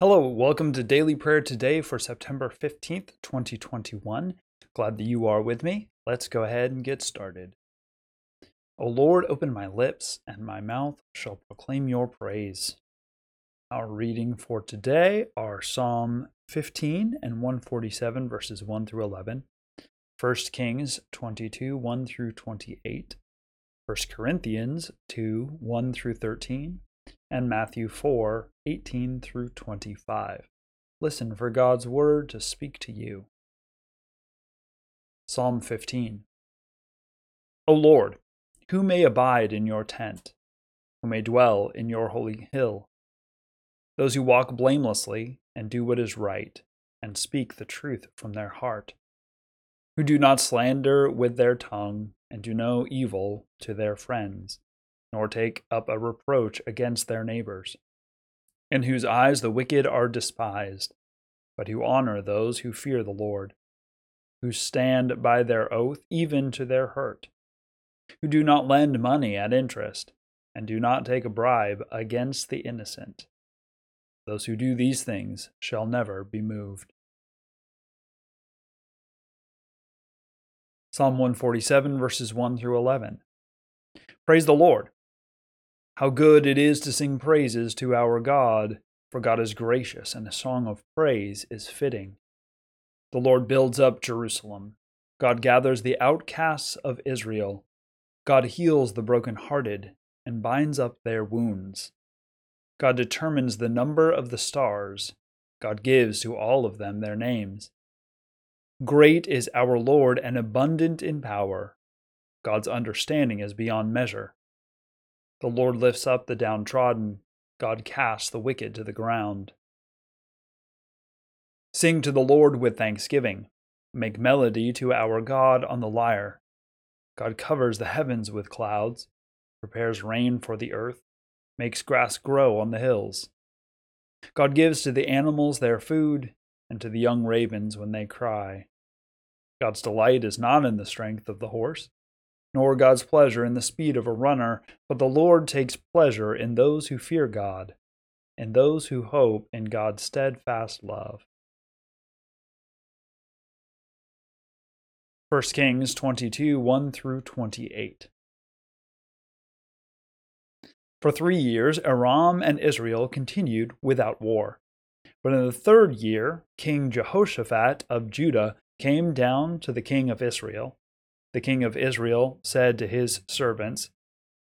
Hello, welcome to Daily Prayer today for September 15th, 2021. Glad that you are with me. Let's go ahead and get started. O Lord, open my lips, and my mouth shall proclaim your praise. Our reading for today are Psalm 15 and 147, verses 1 through 11, 1 Kings 22, 1 through 28, 1 Corinthians 2, 1 through 13, and Matthew 4 18 through 25. Listen for God's word to speak to you. Psalm 15 O Lord, who may abide in your tent? Who may dwell in your holy hill? Those who walk blamelessly and do what is right and speak the truth from their heart, who do not slander with their tongue and do no evil to their friends nor take up a reproach against their neighbors, in whose eyes the wicked are despised, but who honor those who fear the Lord, who stand by their oath even to their hurt, who do not lend money at interest, and do not take a bribe against the innocent. Those who do these things shall never be moved. Psalm 147, verses 1 through 11. Praise the Lord. How good it is to sing praises to our God, for God is gracious, and a song of praise is fitting. The Lord builds up Jerusalem. God gathers the outcasts of Israel. God heals the broken-hearted and binds up their wounds. God determines the number of the stars. God gives to all of them their names. Great is our Lord and abundant in power. God's understanding is beyond measure. The Lord lifts up the downtrodden, God casts the wicked to the ground. Sing to the Lord with thanksgiving. Make melody to our God on the lyre. God covers the heavens with clouds, prepares rain for the earth, makes grass grow on the hills. God gives to the animals their food, and to the young ravens when they cry. God's delight is not in the strength of the horse, nor God's pleasure in the speed of a runner, but the Lord takes pleasure in those who fear God, and those who hope in God's steadfast love. 1 Kings 22 1 through 28. For three years, Aram and Israel continued without war. But in the third year, King Jehoshaphat of Judah came down to the king of Israel the king of Israel said to his servants,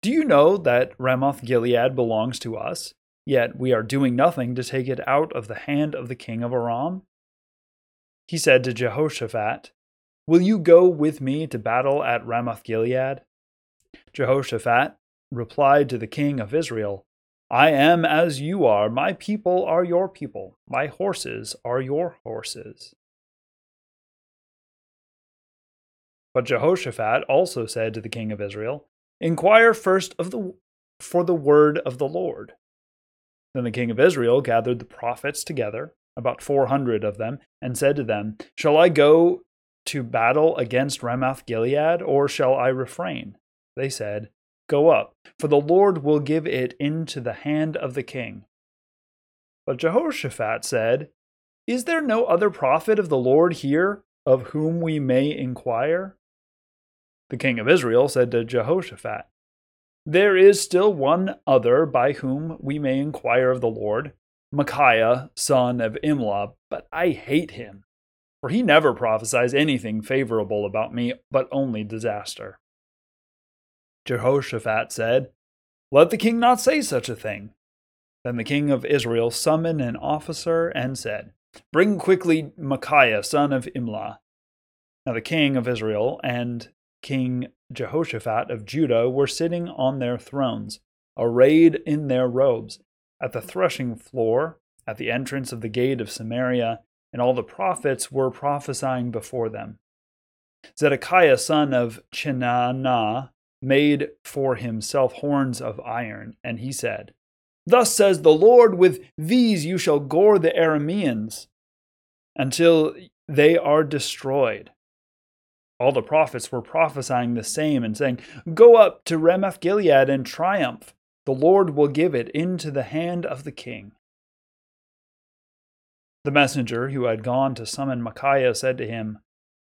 Do you know that Ramoth Gilead belongs to us? Yet we are doing nothing to take it out of the hand of the king of Aram? He said to Jehoshaphat, Will you go with me to battle at Ramoth Gilead? Jehoshaphat replied to the king of Israel, I am as you are, my people are your people, my horses are your horses. But Jehoshaphat also said to the king of Israel, Inquire first of the, for the word of the Lord. Then the king of Israel gathered the prophets together, about four hundred of them, and said to them, Shall I go to battle against Ramoth Gilead, or shall I refrain? They said, Go up, for the Lord will give it into the hand of the king. But Jehoshaphat said, Is there no other prophet of the Lord here of whom we may inquire? The king of Israel said to Jehoshaphat, There is still one other by whom we may inquire of the Lord, Micaiah, son of Imlah, but I hate him, for he never prophesies anything favorable about me, but only disaster. Jehoshaphat said, Let the king not say such a thing. Then the king of Israel summoned an officer and said, Bring quickly Micaiah, son of Imlah. Now the king of Israel and King Jehoshaphat of Judah were sitting on their thrones, arrayed in their robes, at the threshing floor, at the entrance of the gate of Samaria, and all the prophets were prophesying before them. Zedekiah son of Chenaanah made for himself horns of iron, and he said, Thus says the Lord, with these you shall gore the Arameans until they are destroyed. All the prophets were prophesying the same and saying, Go up to Ramoth Gilead and triumph. The Lord will give it into the hand of the king. The messenger who had gone to summon Micaiah said to him,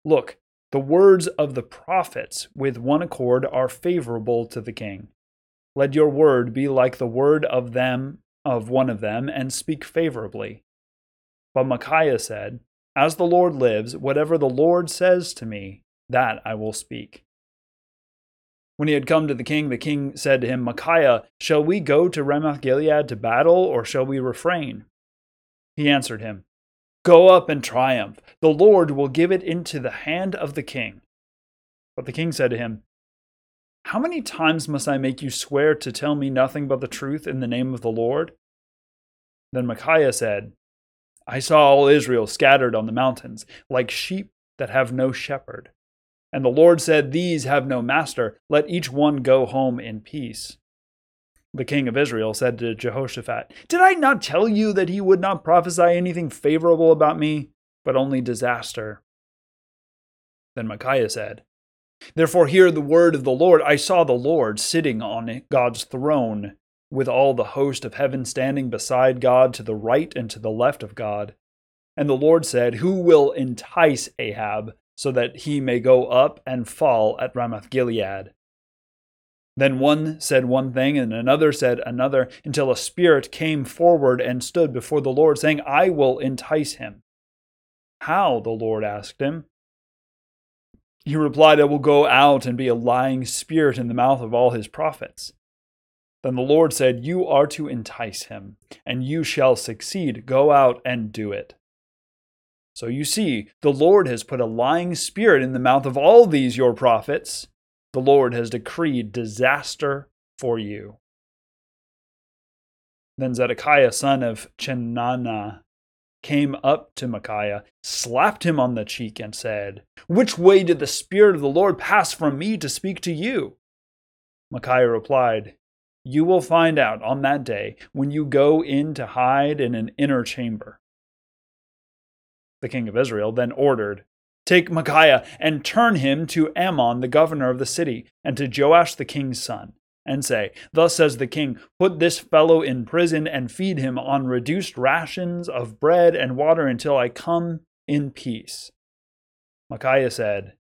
Look, the words of the prophets with one accord are favorable to the king. Let your word be like the word of them of one of them, and speak favorably. But Micaiah said, As the Lord lives, whatever the Lord says to me, that I will speak. When he had come to the king, the king said to him, Micaiah, shall we go to Ramoth Gilead to battle, or shall we refrain? He answered him, Go up and triumph. The Lord will give it into the hand of the king. But the king said to him, How many times must I make you swear to tell me nothing but the truth in the name of the Lord? Then Micaiah said, I saw all Israel scattered on the mountains, like sheep that have no shepherd. And the Lord said, These have no master. Let each one go home in peace. The king of Israel said to Jehoshaphat, Did I not tell you that he would not prophesy anything favorable about me, but only disaster? Then Micaiah said, Therefore hear the word of the Lord. I saw the Lord sitting on God's throne, with all the host of heaven standing beside God to the right and to the left of God. And the Lord said, Who will entice Ahab, so that he may go up and fall at Ramoth Gilead? Then one said one thing, and another said another, until a spirit came forward and stood before the Lord, saying, I will entice him. How? the Lord asked him. He replied, I will go out and be a lying spirit in the mouth of all his prophets. Then the Lord said, You are to entice him, and you shall succeed. Go out and do it. So you see, the Lord has put a lying spirit in the mouth of all these your prophets the Lord has decreed disaster for you. Then Zedekiah, son of Chenaanah, came up to Micaiah, slapped him on the cheek, and said, Which way did the Spirit of the Lord pass from me to speak to you? Micaiah replied, You will find out on that day when you go in to hide in an inner chamber. The king of Israel then ordered Take Micaiah and turn him to Amon, the governor of the city, and to Joash the king's son, and say, Thus says the king, Put this fellow in prison and feed him on reduced rations of bread and water until I come in peace. Micaiah said,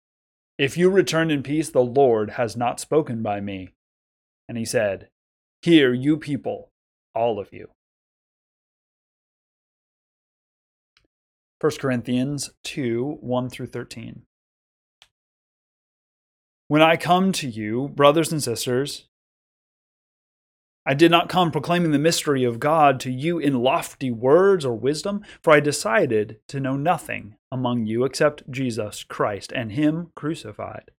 If you return in peace, the Lord has not spoken by me. And he said, Hear, you people, all of you. 1 Corinthians 2 1 through 13. When I come to you, brothers and sisters, I did not come proclaiming the mystery of God to you in lofty words or wisdom, for I decided to know nothing among you except Jesus Christ and Him crucified.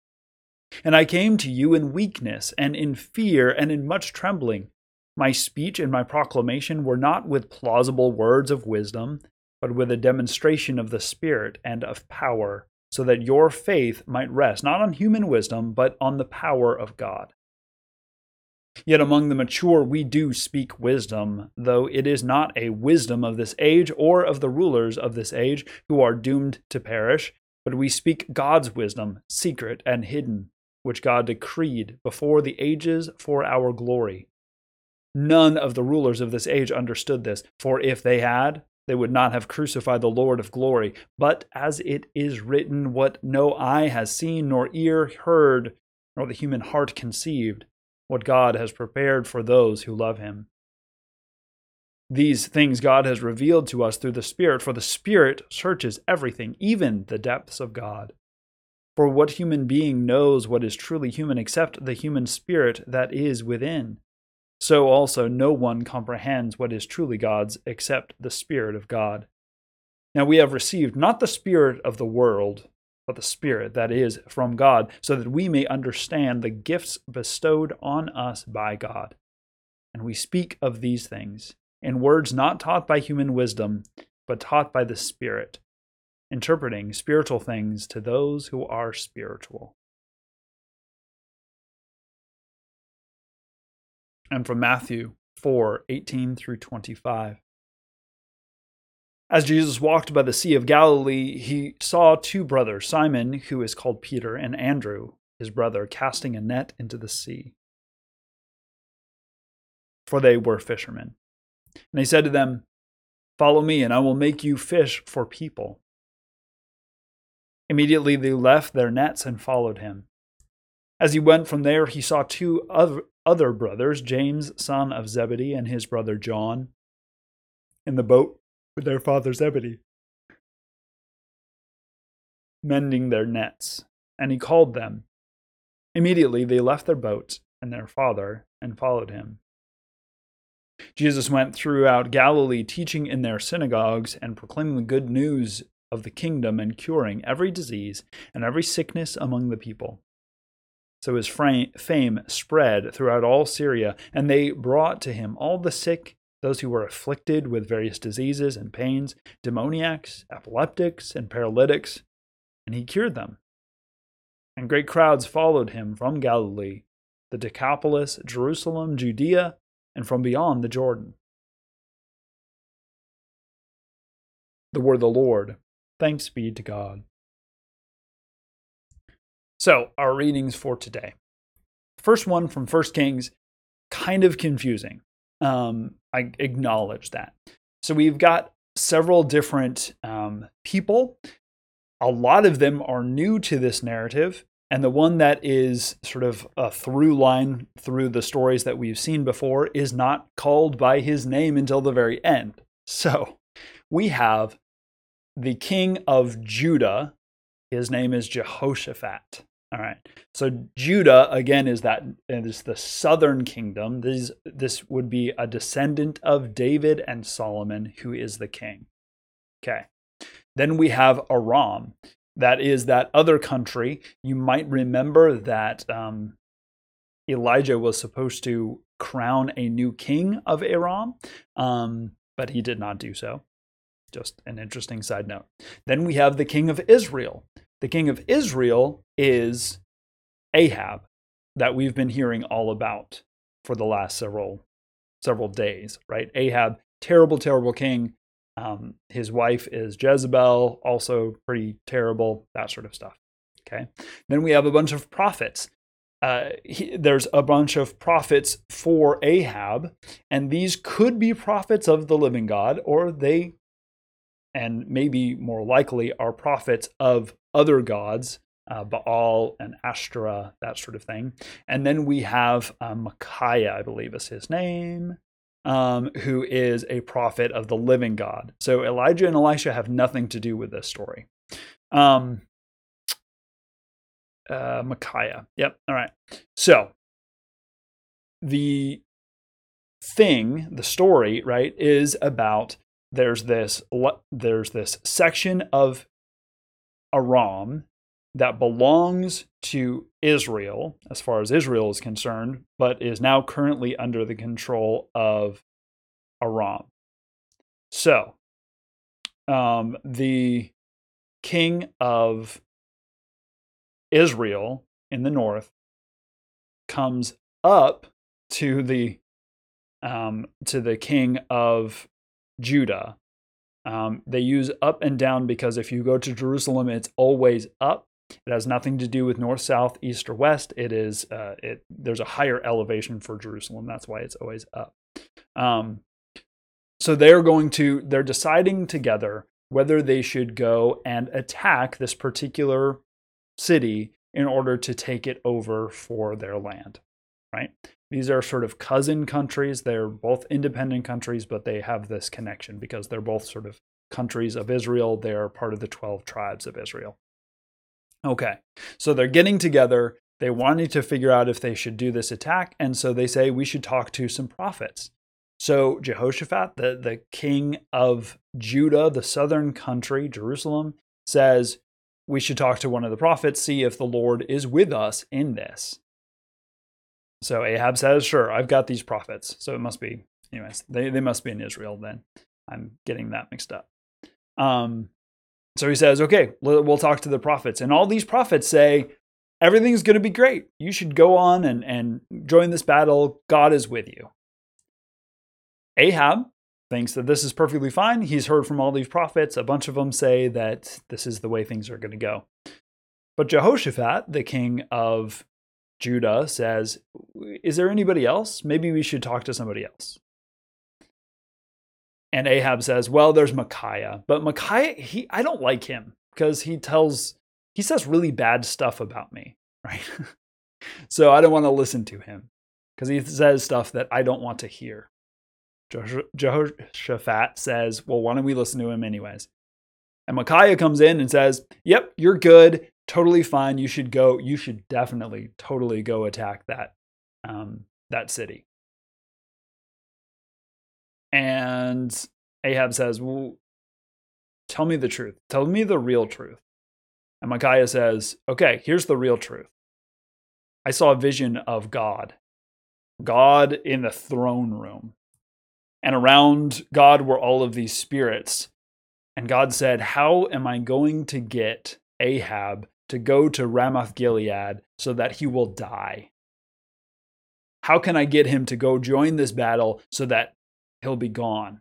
And I came to you in weakness and in fear and in much trembling. My speech and my proclamation were not with plausible words of wisdom but with a demonstration of the Spirit and of power, so that your faith might rest not on human wisdom, but on the power of God. Yet among the mature we do speak wisdom, though it is not a wisdom of this age or of the rulers of this age who are doomed to perish, but we speak God's wisdom, secret and hidden, which God decreed before the ages for our glory. None of the rulers of this age understood this, for if they had, they would not have crucified the Lord of glory. But as it is written, what no eye has seen, nor ear heard, nor the human heart conceived, what God has prepared for those who love him. These things God has revealed to us through the Spirit, for the Spirit searches everything, even the depths of God. For what human being knows what is truly human except the human spirit that is within? So also no one comprehends what is truly God's except the Spirit of God. Now we have received not the Spirit of the world, but the Spirit that is from God, so that we may understand the gifts bestowed on us by God. And we speak of these things in words not taught by human wisdom, but taught by the Spirit, interpreting spiritual things to those who are spiritual. And from Matthew 4 18 through 25. As Jesus walked by the Sea of Galilee, he saw two brothers, Simon, who is called Peter, and Andrew, his brother, casting a net into the sea. For they were fishermen. And he said to them, Follow me, and I will make you fish for people. Immediately they left their nets and followed him. As he went from there, he saw two other, other brothers, James, son of Zebedee, and his brother John, in the boat with their father Zebedee, mending their nets. And he called them. Immediately they left their boat and their father and followed him. Jesus went throughout Galilee, teaching in their synagogues and proclaiming the good news of the kingdom and curing every disease and every sickness among the people. So his fame spread throughout all Syria, and they brought to him all the sick, those who were afflicted with various diseases and pains, demoniacs, epileptics, and paralytics, and he cured them. And great crowds followed him from Galilee, the Decapolis, Jerusalem, Judea, and from beyond the Jordan. The word of the Lord. Thanks be to God. So, our readings for today. First one from First Kings, kind of confusing. Um, I acknowledge that. So, we've got several different um, people. A lot of them are new to this narrative, and the one that is sort of a through line through the stories that we've seen before is not called by his name until the very end. So we have the king of Judah. His name is Jehoshaphat. All right. So Judah again is that is the southern kingdom. This this would be a descendant of David and Solomon who is the king. Okay. Then we have Aram that is that other country. You might remember that um, Elijah was supposed to crown a new king of Aram, um, but he did not do so. Just an interesting side note. Then we have the king of Israel. The king of Israel is Ahab, that we've been hearing all about for the last several several days, right? Ahab, terrible, terrible king, um, his wife is Jezebel, also pretty terrible, that sort of stuff. Okay. Then we have a bunch of prophets. Uh, he, there's a bunch of prophets for Ahab, and these could be prophets of the living God, or they, and maybe more likely, are prophets of other gods, uh, Baal and Ashtoreth, that sort of thing. And then we have uh, Micaiah, I believe is his name um, who is a prophet of the living God. So Elijah and Elisha have nothing to do with this story. Um, uh, Micaiah. Yep. All right. So the thing, the story, right, is about there's this there's this section of Aram that belongs to Israel, as far as Israel is concerned, but is now currently under the control of Aram. So, um, the king of Israel in the north comes up to the um, to the king of Judah. Um, they use up and down because if you go to Jerusalem, it's always up. It has nothing to do with north, south, east, or west. It is uh, it. There's a higher elevation for Jerusalem. That's why it's always up. Um, so they're going to they're deciding together whether they should go and attack this particular city in order to take it over for their land. Right? These are sort of cousin countries. They're both independent countries, but they have this connection because they're both sort of countries of Israel. They are part of the 12 tribes of Israel. Okay, so they're getting together. They wanted to figure out if they should do this attack. And so they say, we should talk to some prophets. So Jehoshaphat, the, the king of Judah, the southern country, Jerusalem, says, we should talk to one of the prophets, see if the Lord is with us in this. So Ahab says, sure, I've got these prophets. So it must be, anyways, they, they must be in Israel then. I'm getting that mixed up. Um, so he says, okay, we'll talk to the prophets. And all these prophets say, everything's going to be great. You should go on and, and join this battle. God is with you. Ahab thinks that this is perfectly fine. He's heard from all these prophets. A bunch of them say that this is the way things are going to go. But Jehoshaphat, the king of Judah, says, Is there anybody else? Maybe we should talk to somebody else. And Ahab says, "Well, there's Micaiah, but Micaiah, he I don't like him because he tells he says really bad stuff about me, right? so I don't want to listen to him because he says stuff that I don't want to hear." Jehoshaphat says, "Well, why don't we listen to him anyways?" And Micaiah comes in and says, "Yep, you're good, totally fine. You should go. You should definitely, totally go attack that um, that city." And Ahab says, Well, tell me the truth. Tell me the real truth. And Micaiah says, Okay, here's the real truth. I saw a vision of God, God in the throne room. And around God were all of these spirits. And God said, How am I going to get Ahab to go to Ramoth Gilead so that he will die? How can I get him to go join this battle so that he'll be gone.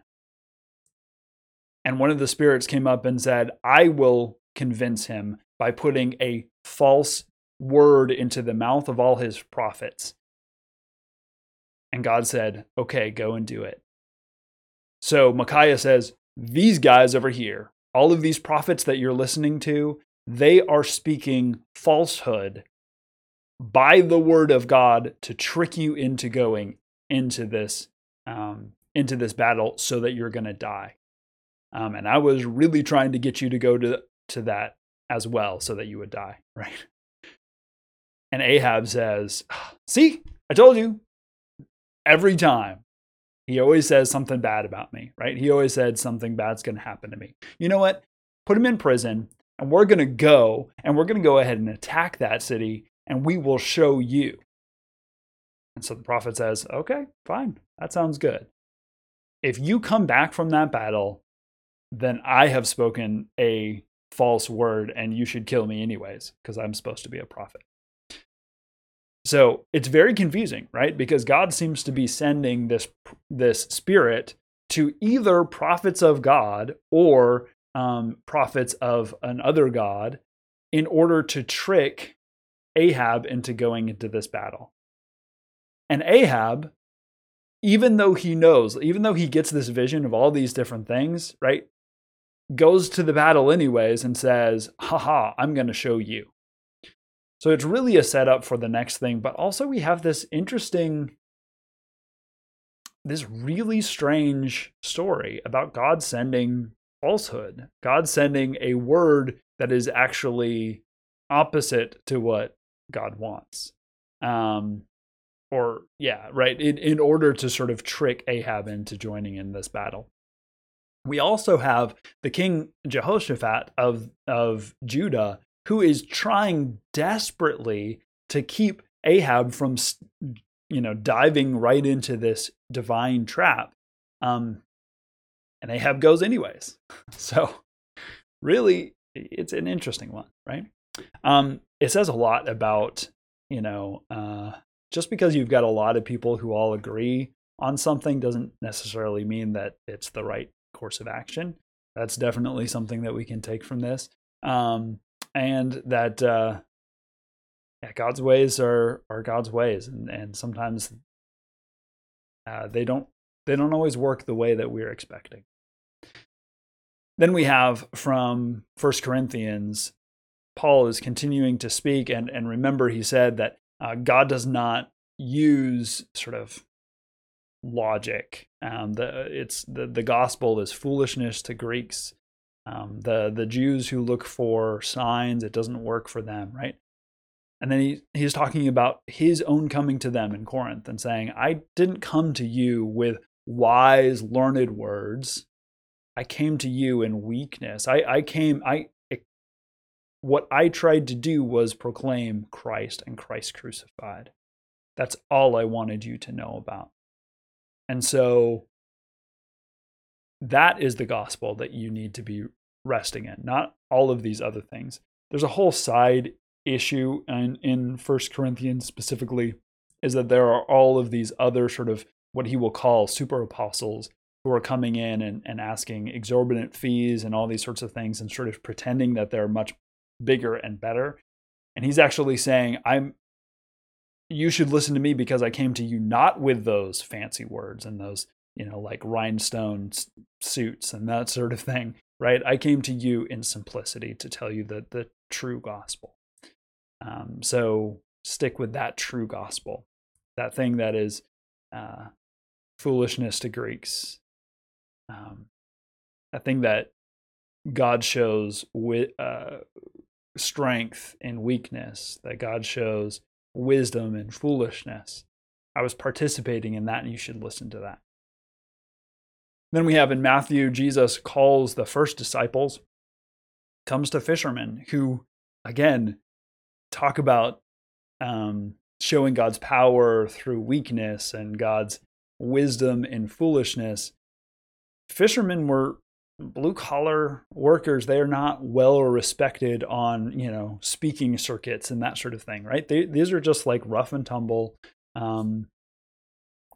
And one of the spirits came up and said, I will convince him by putting a false word into the mouth of all his prophets. And God said, Okay, go and do it. So Micaiah says, These guys over here, all of these prophets that you're listening to, they are speaking falsehood by the word of God to trick you into going into this um, into this battle so that you're going to die. Um, and I was really trying to get you to go to, to that as well so that you would die, right? And Ahab says, See, I told you. Every time. He always says something bad about me, right? He always said something bad's going to happen to me. You know what? Put him in prison, and we're going to go, and we're going to go ahead and attack that city, and we will show you. And so the prophet says, Okay, fine. That sounds good if you come back from that battle, then I have spoken a false word and you should kill me anyways, because I'm supposed to be a prophet. So it's very confusing, right? Because God seems to be sending this this spirit to either prophets of God or um, prophets of another god in order to trick Ahab into going into this battle. And Ahab even though he knows, even though he gets this vision of all these different things, right? Goes to the battle anyways and says, haha, I'm going to show you. So it's really a setup for the next thing, but also we have this interesting, this really strange story about God sending falsehood, God sending a word that is actually opposite to what God wants. Um, or yeah, right, in, in order to sort of trick Ahab into joining in this battle. We also have the king Jehoshaphat of, of Judah, who is trying desperately to keep Ahab from, you know, diving right into this divine trap. Um, and Ahab goes anyways. So, really, it's an interesting one, right? Um, it says a lot about, you know, uh, just because you've got a lot of people who all agree on something doesn't necessarily mean that it's the right course of action. That's definitely something that we can take from this. Um, and that uh, yeah, God's ways are are God's ways, and and sometimes uh, they don't they don't always work the way that we're expecting. Then we have from First Corinthians, Paul is continuing to speak, and and remember he said that uh, God does not use sort of logic. Um, the it's the the gospel is foolishness to Greeks. Um, the the Jews who look for signs, it doesn't work for them, right? And then he he's talking about his own coming to them in Corinth and saying, "I didn't come to you with wise, learned words. I came to you in weakness. I I came I what I tried to do was proclaim Christ and Christ crucified. That's all I wanted you to know about. And so that is the gospel that you need to be resting in, not all of these other things. There's a whole side issue in, in First Corinthians specifically, is that there are all of these other sort of what he will call super apostles who are coming in and, and asking exorbitant fees and all these sorts of things and sort of pretending that they're much bigger and better. And he's actually saying, I'm you should listen to me because I came to you not with those fancy words and those you know, like rhinestone suits and that sort of thing, right? I came to you in simplicity to tell you the, the true gospel. Um, so stick with that true gospel, that thing that is uh, foolishness to Greeks, um, a thing that God shows with uh, strength and weakness, that God shows wisdom and foolishness. I was participating in that, and you should listen to that. Then we have in Matthew, Jesus calls the first disciples, comes to fishermen who, again, talk about um, showing God's power through weakness and God's wisdom and foolishness. Fishermen were blue collar workers they're not well respected on you know speaking circuits and that sort of thing right? They, these are just like rough and tumble um,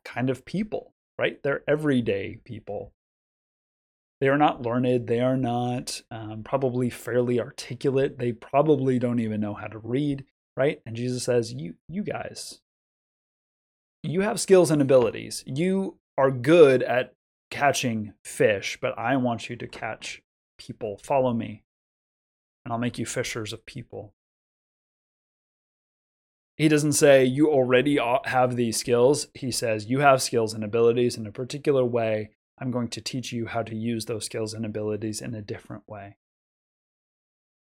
kind of people right? They're everyday people. They are not learned. They are not um, probably fairly articulate. They probably don't even know how to read right? And jesus says you you guys you have skills and abilities. You are good at catching fish, but I want you to catch people. Follow me, and I'll make you fishers of people. He doesn't say you already have these skills. He says you have skills and abilities in a particular way. I'm going to teach you how to use those skills and abilities in a different way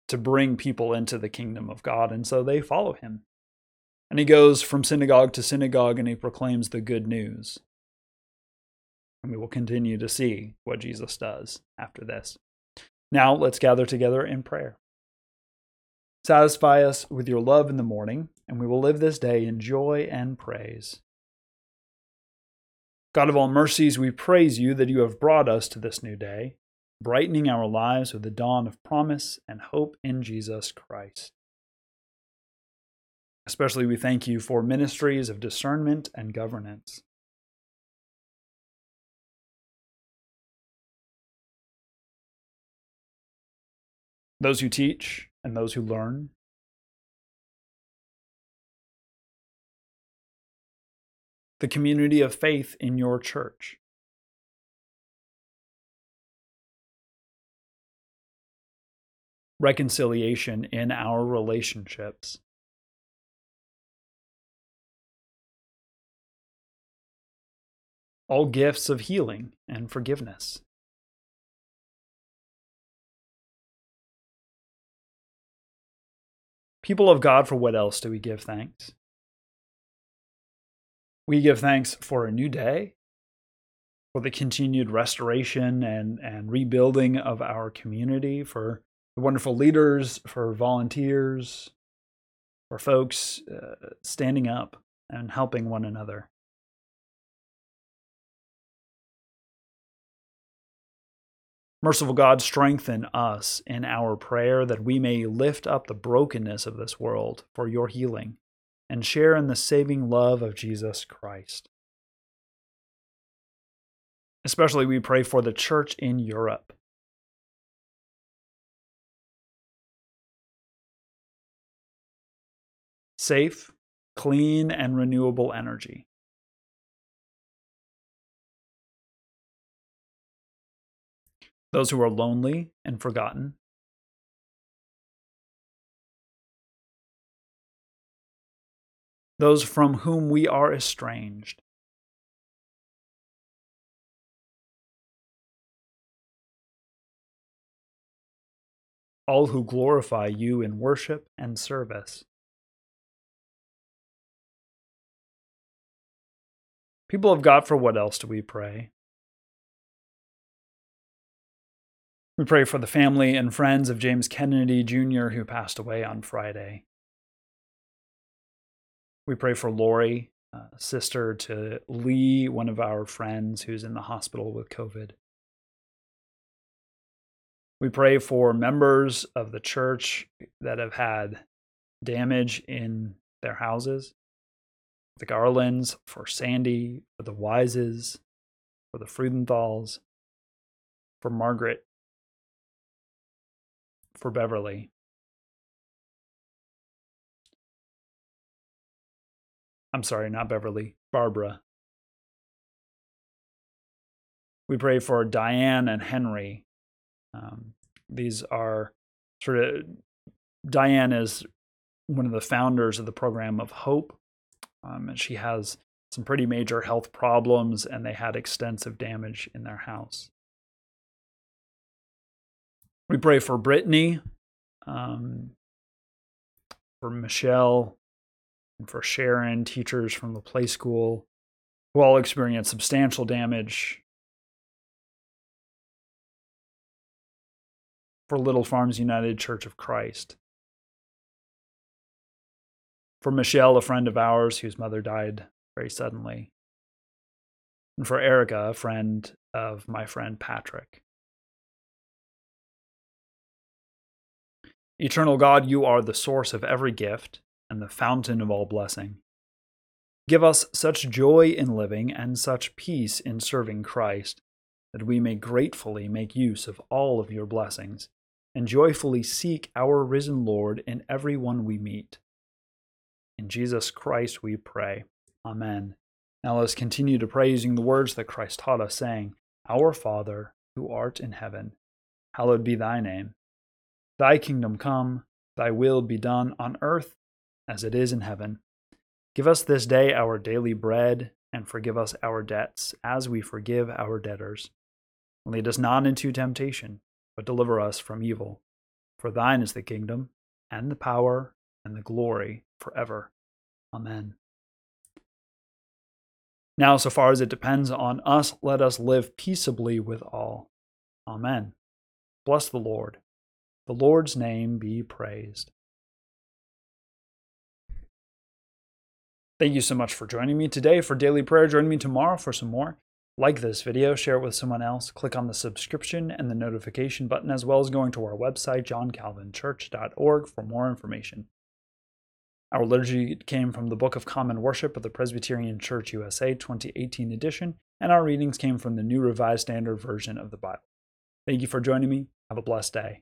to bring people into the kingdom of God. And so they follow him. And he goes from synagogue to synagogue and he proclaims the good news. And we will continue to see what Jesus does after this. Now let's gather together in prayer. Satisfy us with your love in the morning, and we will live this day in joy and praise. God of all mercies, we praise you that you have brought us to this new day, brightening our lives with the dawn of promise and hope in Jesus Christ. Especially, we thank you for ministries of discernment and governance. Those who teach and those who learn. The community of faith in your church. Reconciliation in our relationships. All gifts of healing and forgiveness. People of God, for what else do we give thanks? We give thanks for a new day, for the continued restoration and, and rebuilding of our community, for the wonderful leaders, for volunteers, for folks uh, standing up and helping one another. Merciful God, strengthen us in our prayer that we may lift up the brokenness of this world for your healing and share in the saving love of Jesus Christ. Especially, we pray for the church in Europe. Safe, clean, and renewable energy. Those who are lonely and forgotten. Those from whom we are estranged. All who glorify you in worship and service. People of God, for what else do we pray? We pray for the family and friends of James Kennedy Jr., who passed away on Friday. We pray for Lori, uh, sister to Lee, one of our friends who's in the hospital with COVID. We pray for members of the church that have had damage in their houses, the Garlands, for Sandy, for the Wises, for the Frudenthals, for Margaret for Beverly. I'm sorry, not Beverly, Barbara. We pray for Diane and Henry. Um, these are sort of, Diane is one of the founders of the program of Hope. Um, and she has some pretty major health problems, and they had extensive damage in their house. We pray for Brittany, um, for Michelle, and for Sharon, teachers from the play school, who all experienced substantial damage. For Little Farms United Church of Christ. For Michelle, a friend of ours whose mother died very suddenly. And for Erica, a friend of my friend Patrick. Eternal God, you are the source of every gift and the fountain of all blessing. Give us such joy in living and such peace in serving Christ that we may gratefully make use of all of your blessings and joyfully seek our risen Lord in every one we meet. In Jesus Christ we pray. Amen. Now let us continue to pray using the words that Christ taught us, saying, Our Father, who art in heaven, hallowed be thy name. Thy kingdom come, thy will be done on earth as it is in heaven. Give us this day our daily bread, and forgive us our debts as we forgive our debtors. And lead us not into temptation, but deliver us from evil. For thine is the kingdom, and the power, and the glory forever. Amen. Now, so far as it depends on us, let us live peaceably with all. Amen. Bless the Lord. The Lord's name be praised. Thank you so much for joining me today for daily prayer. Join me tomorrow for some more. Like this video, share it with someone else, click on the subscription and the notification button, as well as going to our website, johncalvinchurch.org, for more information. Our liturgy came from the Book of Common Worship of the Presbyterian Church USA 2018 edition, and our readings came from the New Revised Standard Version of the Bible. Thank you for joining me. Have a blessed day.